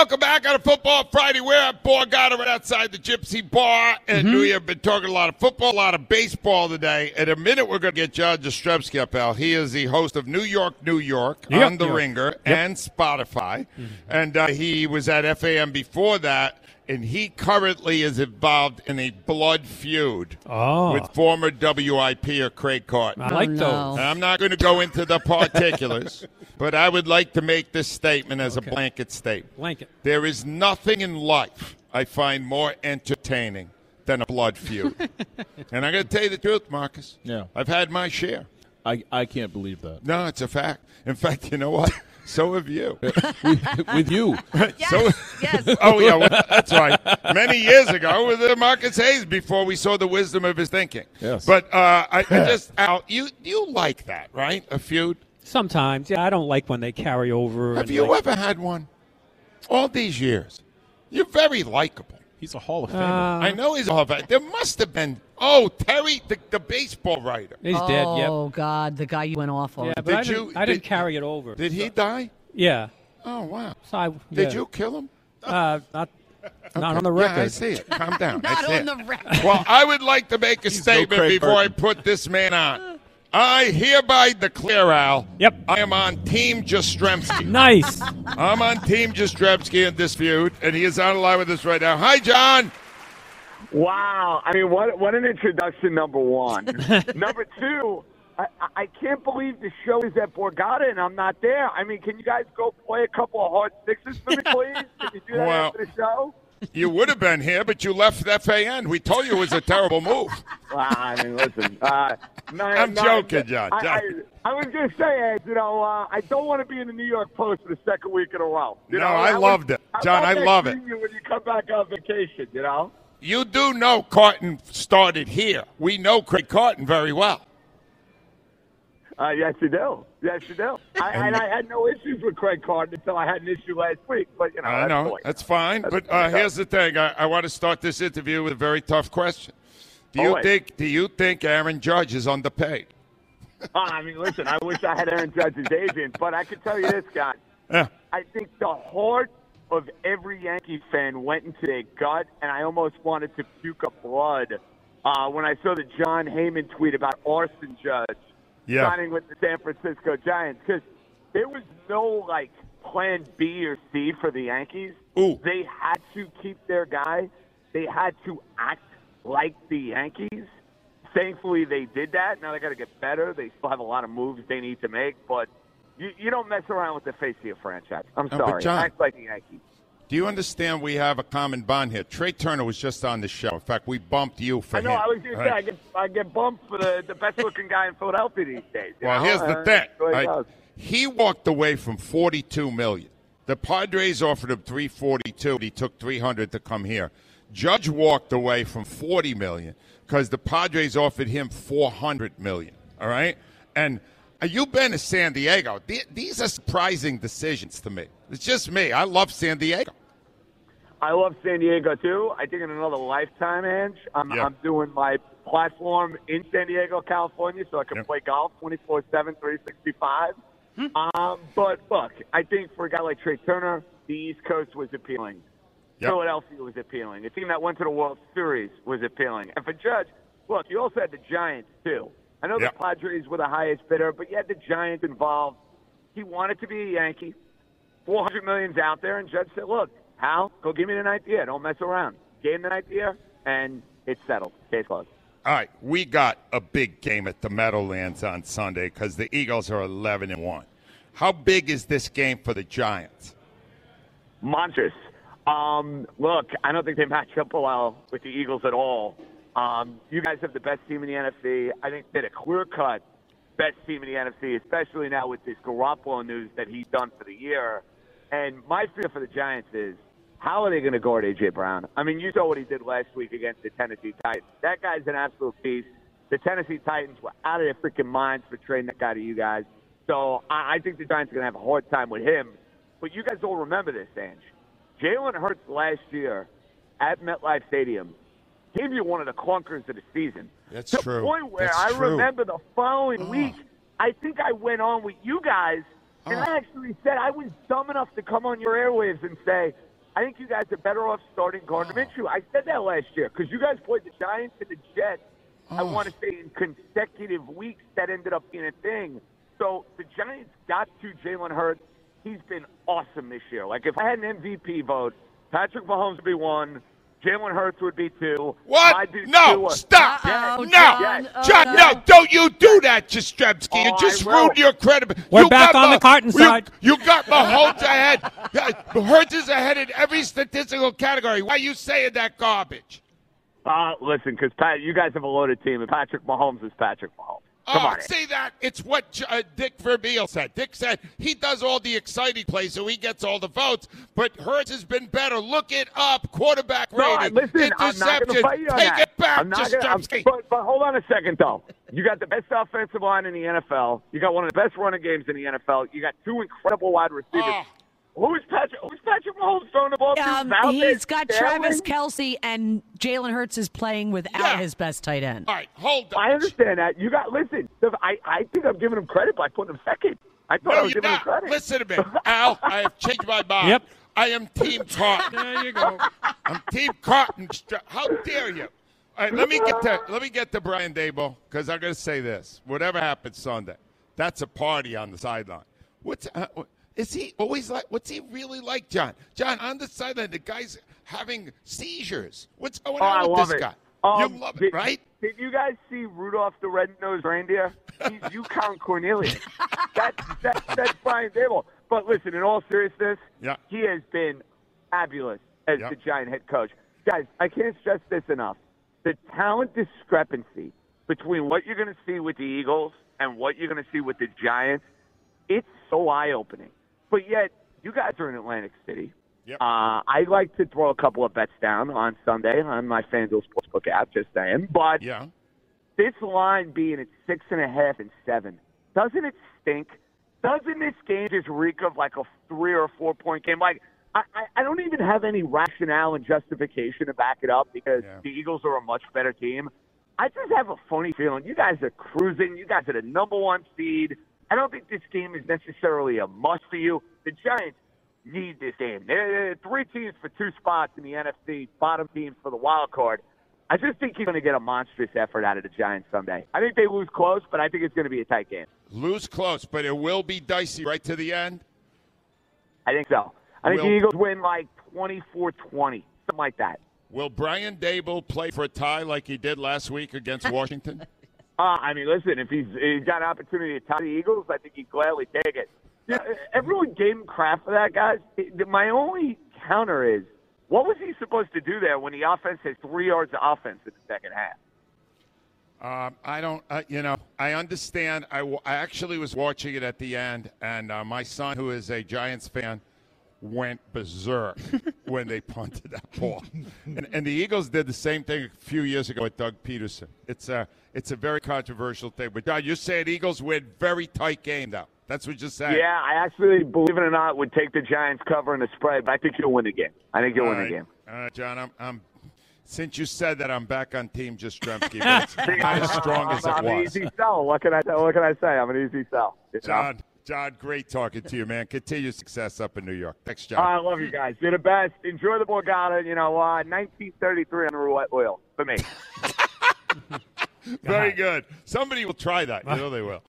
welcome back on a Football Friday. We're at Borgata right outside the Gypsy Bar, and Mm-hmm. we have been talking a lot of football, a lot of baseball today. In a minute, we're going to get John Jastremski up, Al. He is the host of New York, New York Yep. on The New York. Ringer and Spotify. And uh, he was at FAN before that, and he currently is involved in a blood feud Oh. with former WIPer Craig Carton. I like oh, those. And I'm not going to go into the particulars, but I would like to make this statement as a blanket statement. Blanket. There is nothing in life I find more entertaining than a blood feud. and I'm going to tell you the truth, Marcus. Yeah. I've had my share. I, I can't believe that. No, it's a fact. In fact, you know what? So have you. With you. So, yes. oh yeah, well, that's right. Many years ago with Marcus Hayes, before we saw the wisdom of his thinking. Yes. But uh, I, I just Al, you you like that, right? A feud. Sometimes, yeah, I don't like when they carry over. Have and, you like, ever had one? All these years, you're very likable. He's a Hall of Famer. Uh, I know he's a Hall of Famer. There must have been. Oh, Terry, the, the baseball writer. He's dead. Yep. Oh God, the guy you went off on. Yeah, but Did I didn't, you- I didn't did- carry it over. Did he die? Yeah. Oh wow. So I, Did you kill him? Uh, not, not on the Yeah, I see it. Calm down. I Not see on it. the record. Well, I would like to make a no statement Craig before I put this man on. I hereby declare, Al. Yep. I am on Team Jastremski. Nice. I'm on Team Jastremski in this feud, and he is on the line with us right now. Hi, John. Wow. I mean, what what an introduction, number one. number two, I, I- I can't believe the show is at Borgata and I'm not there. I mean, can you guys go play a couple of hard sixes for me, please? Can you do that Well- after the show? You would have been here, but you left FAN. We told you it was a terrible move. Well, I mean, listen. Uh, no, I'm joking, John. I, I, I was going to say, Ed, you know, uh, I don't want to be in the New York Post for the second week in a row. You No, know, I was- loved it. John, I that love it. You when you come back on vacation, you know. You do know Carton started here. We know Craig Carton very well. Uh, yes, you do. Yes, you do. I, and I had no issues with Craig Carton until I had an issue last week. But you know, I that's know. boy. That's fine. But uh, here's the thing. I, I want to start this interview with a very tough question. Do you Always. think do you think Aaron Judge is underpaid? Uh, I mean, listen. I wish I had Aaron Judge's agent, but I can tell you this, guy. Yeah. I think the heart of every Yankee fan went into their gut, and I almost wanted to puke up blood uh, when I saw the Jon Heyman tweet about Aaron Judge Yeah. signing with the San Francisco Giants because there was no like plan B or C for the Yankees. Ooh. They had to keep their guy. They had to act like the Yankees. Thankfully, they did that. Now they got to get better. They still have a lot of moves they need to make, but you, you don't mess around with the face of your franchise. I'm No, sorry. John- Act like the Yankees. Do you understand we have a common bond here? Trey Turner was just on the show. In fact, we bumped you for I know. him. I was going to say I get I get bumped for the, the best looking guy in Philadelphia these days. Well, know? here's the Uh, thing. that's the way it All right. He walked away from 42 million. The Padres offered him 342. He took 300 to come here. Judge walked away from 40 million because the Padres offered him 400 million. All right, and uh, you've been to San Diego. These are surprising decisions to me. It's just me. I love San Diego. I love San Diego too. I think in another lifetime, Ange, I'm, Yeah. I'm doing my platform in San Diego, California, so I can Yeah. play golf 24 7, 365. Um, but look, I think for a guy like Trey Turner, the East Coast was appealing. Yep. Philadelphia was appealing. A team that went to the World Series was appealing. And for Judge, look, you also had the Giants too. I know Yep. the Padres were the highest bidder, but you had the Giants involved. He wanted to be a Yankee. 400 million's out there, and Judge said, "Look, Hal, go give me the ninth year. Don't mess around." Gave him the ninth year, and it's settled. Case closed. All right, we got a big game at the Meadowlands on Sunday because the Eagles are 11 and one. How big is this game for the Giants? Monstrous. Um, look, I don't think they match up well with the Eagles at all. Um, you guys have the best team in the NFC. I think they're a clear cut best team in the NFC, especially now with this Garoppolo news that he's done for the year. And my fear for the Giants is how are they going to guard A.J. Brown? I mean, you saw what he did last week against the Tennessee Titans. That guy's an absolute beast. The Tennessee Titans were out of their freaking minds for trading that guy to you guys. So I, I think the Giants are going to have a hard time with him. But you guys all remember this, Ange. Jalen Hurts last year at MetLife Stadium gave you one of the clunkers of the season. That's true. to the true. point where That's I true. remember the following week, I think I went on with you guys And. I actually said I was dumb enough to come on your airwaves and say, I think you guys are better off starting Gardner Minshew. I said that last year because you guys played the Giants and the Jets. I oh. want to say in consecutive weeks that ended up being a thing. So the Giants got to Jalen Hurts. He's been awesome this year. Like if I had an MVP vote, Patrick Mahomes would be one. Jalen Hurts would be two. What? My dude No, Tua- stop. Uh-oh, no, John. Oh, John, no. no, don't you do that, Jastremski. Oh, you just I ruined your credibility. We're you back got on the Mah- Carton you- side. You got Mahomes ahead. Yeah, Hurts is ahead in every statistical category. Why are you saying that garbage? Uh, listen, because Pat, you guys have a loaded team, and Patrick Mahomes is Patrick Mahomes. Come oh, on. say that. It's what uh, Dick Vermeil said. Dick said he does all the exciting plays, so he gets all the votes. But Hurts has been better. Look it up. Quarterback rating, No, rating, listen, I'm not going to interceptions. fight you on Take that. it back, I'm not gonna, I'm, Jastremski. but, but hold on a second, though. You got the best offensive line in the NFL. You got one of the best running games in the NFL. You got two incredible wide receivers. Oh. Who is Patrick? Who's Patrick Mahomes throwing the ball to? Um, Out he's got staring? Travis Kelce and Jalen Hurts is playing without Yeah. his best tight end. All right, hold on. I understand that. You got listen. I I think I'm giving him credit by putting him second. I thought I was you're giving him not. credit. Listen to me, Al. I have changed my mind. Yep. I am Team Carton. There you go. I'm Team Carton. How dare you? All right, let me get to let me get to Brian Daboll because I'm going to say this. Whatever happens Sunday, that's a party on the sideline. What's uh, what- is he always like? What's he really like, John? John on the sideline, the guy's having seizures. What's going Oh, on I with love this it. guy? Um, you love it, did, right? Did you guys see Rudolph the Red-Nosed Reindeer? He's Yukon Cornelius. That's that, that's Brian Daboll. But listen, in all seriousness, Yeah. he has been fabulous as Yeah. the Giant head coach. Guys, I can't stress this enough. The talent discrepancy between what you're going to see with the Eagles and what you're going to see with the Giants, it's so eye-opening. But yet, you guys are in Atlantic City. Yep. Uh, I like to throw a couple of bets down on Sunday on my FanDuel Sportsbook app, just saying. But Yeah. this line being at six and a half and seven, doesn't it stink? Doesn't this game just reek of like a three or four point game? Like, I, I, don't even have any rationale and justification to back it up because Yeah. the Eagles are a much better team. I just have a funny feeling. You guys are cruising. You guys are the number one seed. I don't think this game is necessarily a must for you. The Giants need this game. They're three teams for two spots in the NFC, bottom teams for the wild card. I just think you're going to get a monstrous effort out of the Giants someday. I think they lose close, but I think it's going to be a tight game. Lose close, but it will be dicey right to the end. I think so. I think Will- the Eagles win like 24 20, something like that. Will Brian Daboll play for a tie like he did last week against Washington? Uh, I mean, listen, if he's, he's got an opportunity to tie the Eagles, I think he'd gladly take it. Know, everyone gave him crap for that, guys. My only counter is, what was he supposed to do there when the offense has three yards of offense in the second half? Um, I don't, uh, you know, I understand. I, w- I actually was watching it at the end, and uh, my son, who is a Giants fan, went berserk when they punted that ball. And, and the Eagles did the same thing a few years ago with Doug Pederson. It's a, it's a very controversial thing. But John, you're saying Eagles win very tight game, though. That's what you're saying. Yeah, I actually, believe it or not, would take the Giants covering the spread, but I think you'll win the game. I think you'll All win right. the game. All right, John. I'm, I'm. Since you said that, I'm back on Team Jastremski. but it's not as strong as it I'm an was. easy sell. What can I what can I say? I'm an easy sell. John, know? John, great talking to you, man. Continue success up in New York. Thanks, John. I love you guys. You're the best. Enjoy the Borgata. You know, uh, 1933 on the roulette wheel for me. Very good. Somebody will try that. You know they will.